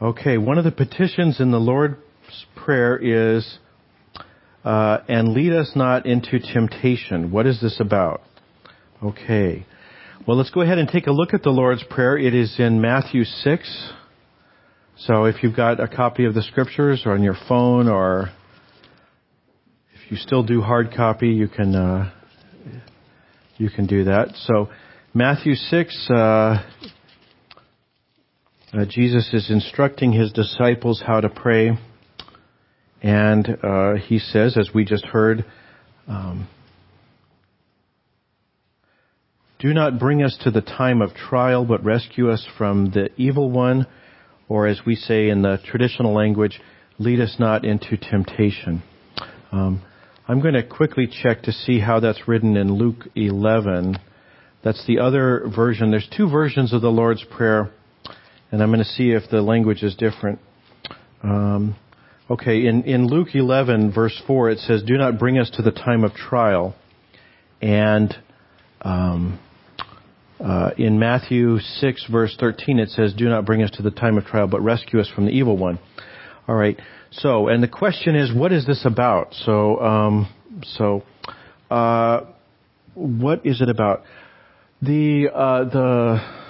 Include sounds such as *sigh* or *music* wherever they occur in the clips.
Okay, one of the petitions in the Lord's Prayer is, uh, and lead us not into temptation. What is this about? Okay. Well, let's go ahead and take a look at the Lord's Prayer. It is in Matthew 6. So if you've got a copy of the scriptures or on your phone or if you still do hard copy, you can, uh, you can do that. So Matthew 6, uh, uh, Jesus is instructing his disciples how to pray, and uh, he says, as we just heard, um, "Do not bring us to the time of trial, but rescue us from the evil one." Or, as we say in the traditional language, lead us not into temptation. Um, I'm going to quickly check to see how that's written in Luke 11. That's the other version. There's two versions of the Lord's Prayer and I'm going to see if the language is different. Um, okay, in, in Luke 11, verse 4, it says, Do not bring us to the time of trial. And um, uh, in Matthew 6, verse 13, it says, Do not bring us to the time of trial, but rescue us from the evil one. All right. So, and the question is, what is this about? So, um, so, uh, what is it about? The uh, the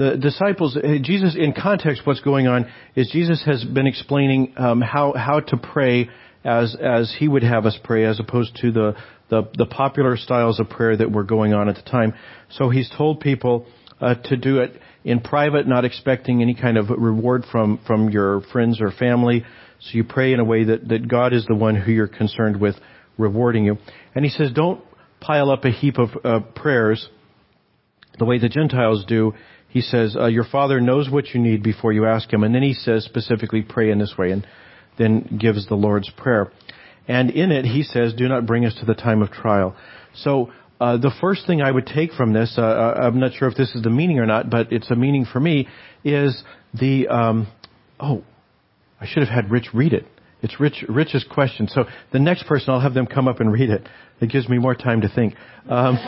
the disciples, uh, Jesus, in context, what's going on is Jesus has been explaining um, how how to pray as as he would have us pray, as opposed to the, the the popular styles of prayer that were going on at the time. So he's told people uh, to do it in private, not expecting any kind of reward from from your friends or family. So you pray in a way that that God is the one who you're concerned with rewarding you. And he says, don't pile up a heap of uh, prayers the way the Gentiles do he says, uh, Your Father knows what you need before you ask Him. And then he says specifically, pray in this way, and then gives the Lord's Prayer. And in it, he says, Do not bring us to the time of trial. So, uh, the first thing I would take from this, uh, uh I'm not sure if this is the meaning or not, but it's a meaning for me, is the, um, oh, I should have had Rich read it. It's Rich, Rich's question. So the next person, I'll have them come up and read it. It gives me more time to think. Um,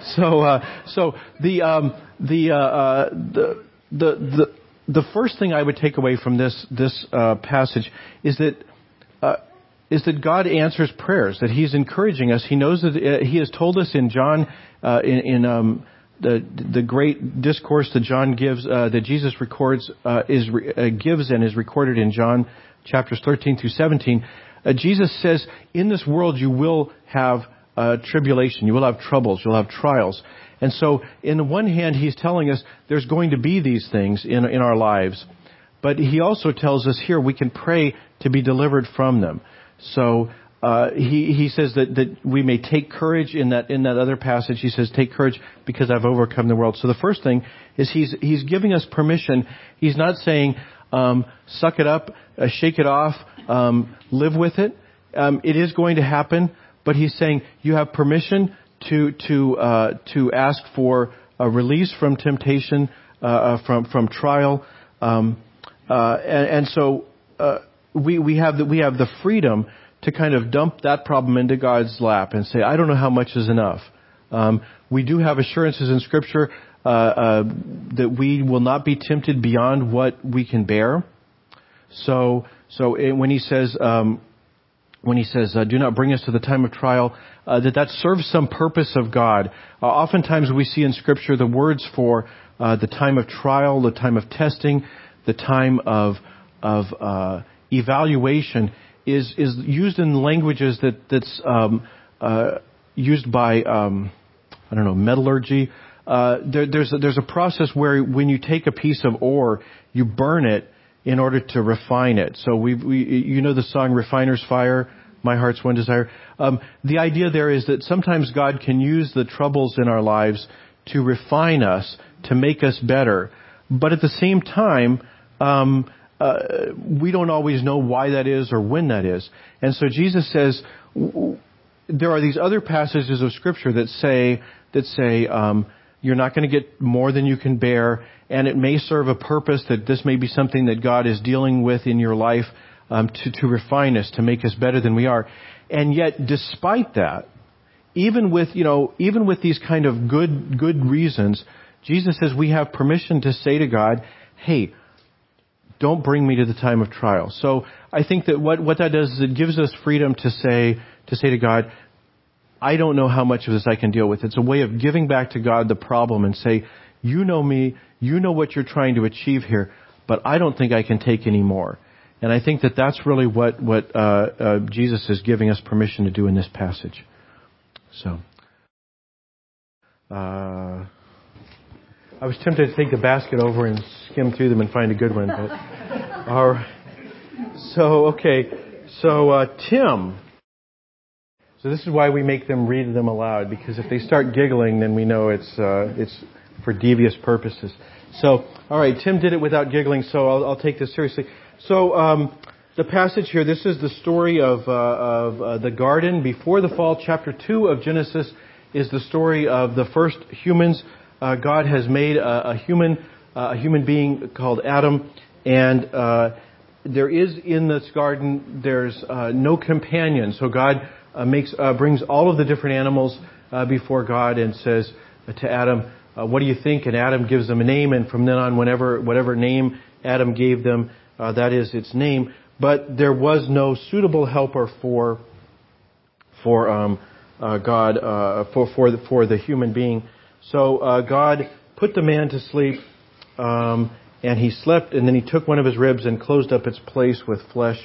*laughs* so, uh, so the, um, the, uh, uh, the, the, the, the first thing I would take away from this, this uh, passage is that, uh, is that God answers prayers, that He's encouraging us. He knows that uh, He has told us in John, uh, in, in um, the the great discourse that John gives, that Jesus records, is gives and is recorded in John chapters 13 through 17. Jesus says, "In this world you will have tribulation, you will have troubles, you'll have trials." And so, in one hand, he's telling us there's going to be these things in, in our lives. But he also tells us here we can pray to be delivered from them. So, uh, he, he says that, that we may take courage in that, in that other passage. He says, take courage because I've overcome the world. So the first thing is he's, he's giving us permission. He's not saying, um, suck it up, uh, shake it off, um, live with it. Um, it is going to happen, but he's saying you have permission to to uh, to ask for a release from temptation, uh, uh, from from trial, um, uh, and, and, so uh, we we have the, we have the freedom to kind of dump that problem into God's lap and say, I don't know how much is enough. Um, we do have assurances in Scripture uh, that we will not be tempted beyond what we can bear. So so when he says um, when he says, uh, "Do not bring us to the time of trial," uh, that that serves some purpose of God. Uh, oftentimes, we see in Scripture the words for uh, the time of trial, the time of testing, the time of of uh, evaluation is is used in languages that that's um, uh, used by um, I don't know metallurgy. There, there's a, there's a process where when you take a piece of ore, you burn it in order to refine it. So we, we you know the song "Refiner's Fire." My heart's one desire. Um, the idea there is that sometimes God can use the troubles in our lives to refine us, to make us better. But at the same time, um, uh, we don't always know why that is or when that is. And so Jesus says there are these other passages of Scripture that say that say um, you're not going to get more than you can bear, and it may serve a purpose that this may be something that God is dealing with in your life um, to, to refine us, to make us better than we are. And yet, despite that, even with, you know, even with these kind of good, good reasons, Jesus says we have permission to say to God, hey, don't bring me to the time of trial. So I think that what, what that does is it gives us freedom to say, to say to God, I don't know how much of this I can deal with. It's a way of giving back to God the problem and say, you know me, you know what you're trying to achieve here, but I don't think I can take any more. And I think that that's really what, what uh, uh, Jesus is giving us permission to do in this passage. So, uh, I was tempted to take the basket over and skim through them and find a good one, but *laughs* all right. So, okay. So, uh, Tim. So this is why we make them read them aloud because if they start giggling, then we know it's uh, it's for devious purposes. So, all right, Tim did it without giggling, so I'll, I'll take this seriously. So, um, the passage here, this is the story of, uh, of uh, the garden before the fall. Chapter 2 of Genesis is the story of the first humans. Uh, God has made a, a human, uh, a human being called Adam, and uh, there is in this garden, there's uh, no companion. So God makes, brings all of the different animals before God and says to Adam, what do you think? And Adam gives them a name, and from then on, whenever, whatever name Adam gave them, uh, that is its name. But there was no suitable helper for for um, uh, God uh, for for the, for the human being. So uh, God put the man to sleep, um, and he slept, and then he took one of his ribs and closed up its place with flesh.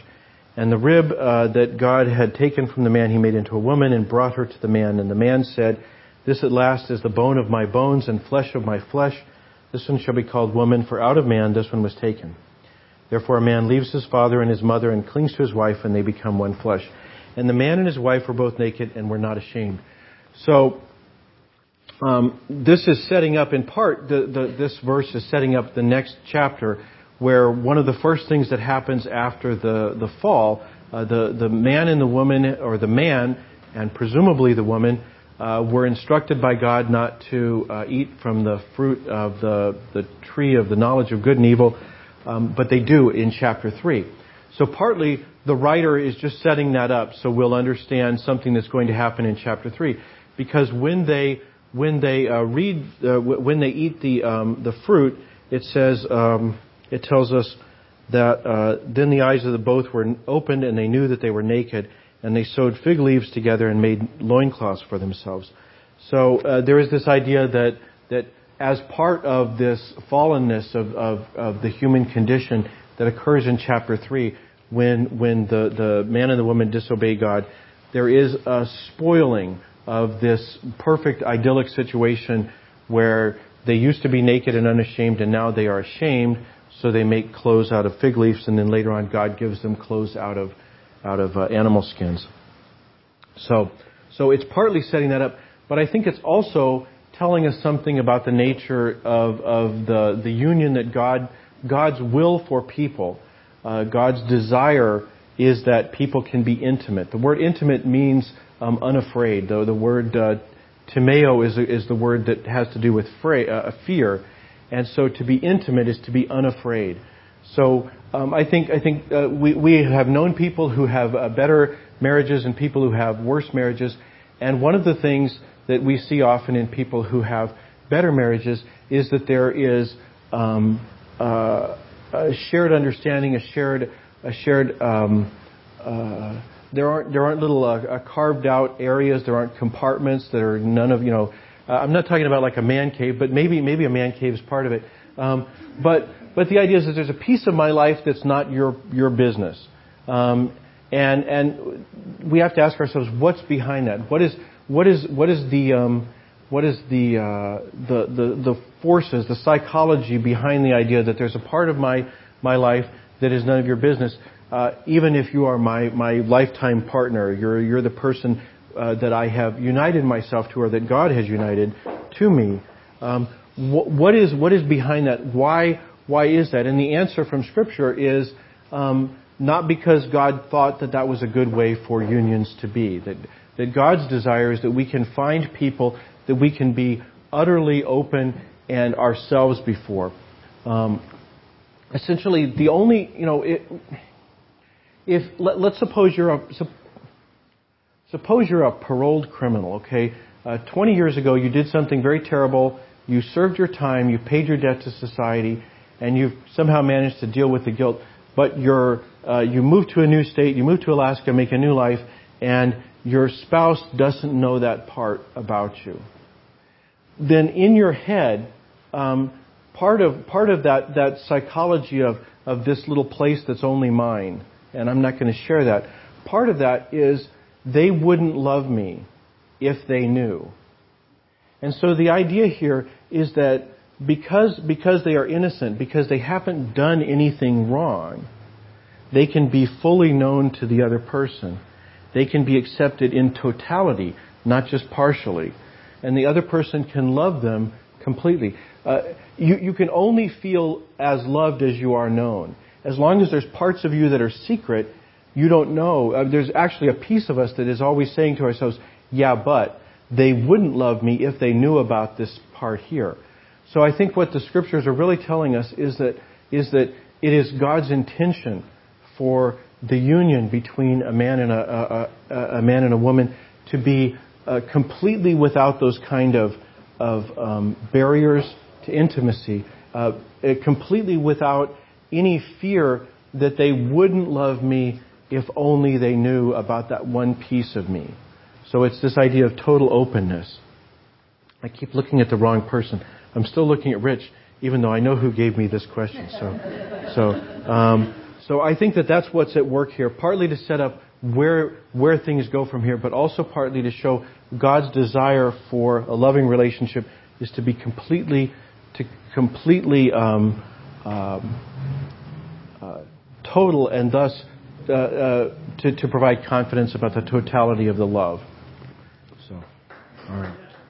And the rib uh, that God had taken from the man, he made into a woman and brought her to the man. And the man said, "This at last is the bone of my bones and flesh of my flesh. This one shall be called woman, for out of man this one was taken." Therefore, a man leaves his father and his mother and clings to his wife, and they become one flesh. And the man and his wife were both naked and were not ashamed. So, um, this is setting up, in part, the, the, this verse is setting up the next chapter, where one of the first things that happens after the, the fall, uh, the, the man and the woman, or the man, and presumably the woman, uh, were instructed by God not to uh, eat from the fruit of the, the tree of the knowledge of good and evil um, but they do in chapter 3. So partly the writer is just setting that up so we'll understand something that's going to happen in chapter 3. Because when they, when they uh, read, uh, when they eat the, um, the fruit, it says, um, it tells us that uh, then the eyes of the both were opened and they knew that they were naked and they sewed fig leaves together and made loincloths for themselves. So uh, there is this idea that, that as part of this fallenness of, of, of, the human condition that occurs in chapter 3 when, when the, the man and the woman disobey God, there is a spoiling of this perfect idyllic situation where they used to be naked and unashamed and now they are ashamed, so they make clothes out of fig leaves and then later on God gives them clothes out of, out of uh, animal skins. So, so it's partly setting that up, but I think it's also telling us something about the nature of, of the, the union that God, God's will for people, uh, God's desire is that people can be intimate. The word intimate means um, unafraid, though the word uh, timeo is, is the word that has to do with fra- uh, fear. And so to be intimate is to be unafraid. So um, I think, I think uh, we, we have known people who have uh, better marriages and people who have worse marriages. And one of the things that we see often in people who have better marriages is that there is um, uh, a shared understanding, a shared, a shared. Um, uh, there aren't there aren't little uh, carved out areas. There aren't compartments that are none of you know. Uh, I'm not talking about like a man cave, but maybe maybe a man cave is part of it. Um, but but the idea is that there's a piece of my life that's not your your business. Um, and and we have to ask ourselves what's behind that. What is what is what is the um, what is the, uh, the, the the forces, the psychology behind the idea that there's a part of my my life that is none of your business, uh, even if you are my my lifetime partner, you're you're the person uh, that I have united myself to, or that God has united to me. Um, wh- what is what is behind that? Why why is that? And the answer from Scripture is. Um, not because God thought that that was a good way for unions to be. That that God's desire is that we can find people that we can be utterly open and ourselves before. Um, essentially, the only, you know, it, if let, us suppose you're a suppose you're a paroled criminal, okay? Uh, 20 years ago, you did something very terrible. You served your time. You paid your debt to society, and you've somehow managed to deal with the guilt, but you're, uh, you move to a new state, you move to Alaska, make a new life, and your spouse doesn't know that part about you. Then in your head, um, part of part of that that psychology of of this little place that's only mine, and I'm not going to share that. Part of that is they wouldn't love me if they knew. And so the idea here is that because, because they are innocent, because they haven't done anything wrong, they can be fully known to the other person. They can be accepted in totality, not just partially. And the other person can love them completely. Uh, you, you can only feel as loved as you are known. As long as there's parts of you that are secret, you don't know. Uh, there's actually a piece of us that is always saying to ourselves, yeah, but they wouldn't love me if they knew about this part here. So I think what the scriptures are really telling us is that, is that it is God's intention for the union between a man and a, a, a, a man and a woman to be uh, completely without those kind of, of um, barriers to intimacy, uh, completely without any fear that they wouldn't love me if only they knew about that one piece of me. So it's this idea of total openness. I keep looking at the wrong person. I'm still looking at Rich, even though I know who gave me this question. So, so, um, so I think that that's what's at work here. Partly to set up where where things go from here, but also partly to show God's desire for a loving relationship is to be completely to completely um, um, uh, total and thus uh, uh, to, to provide confidence about the totality of the love. So, all right.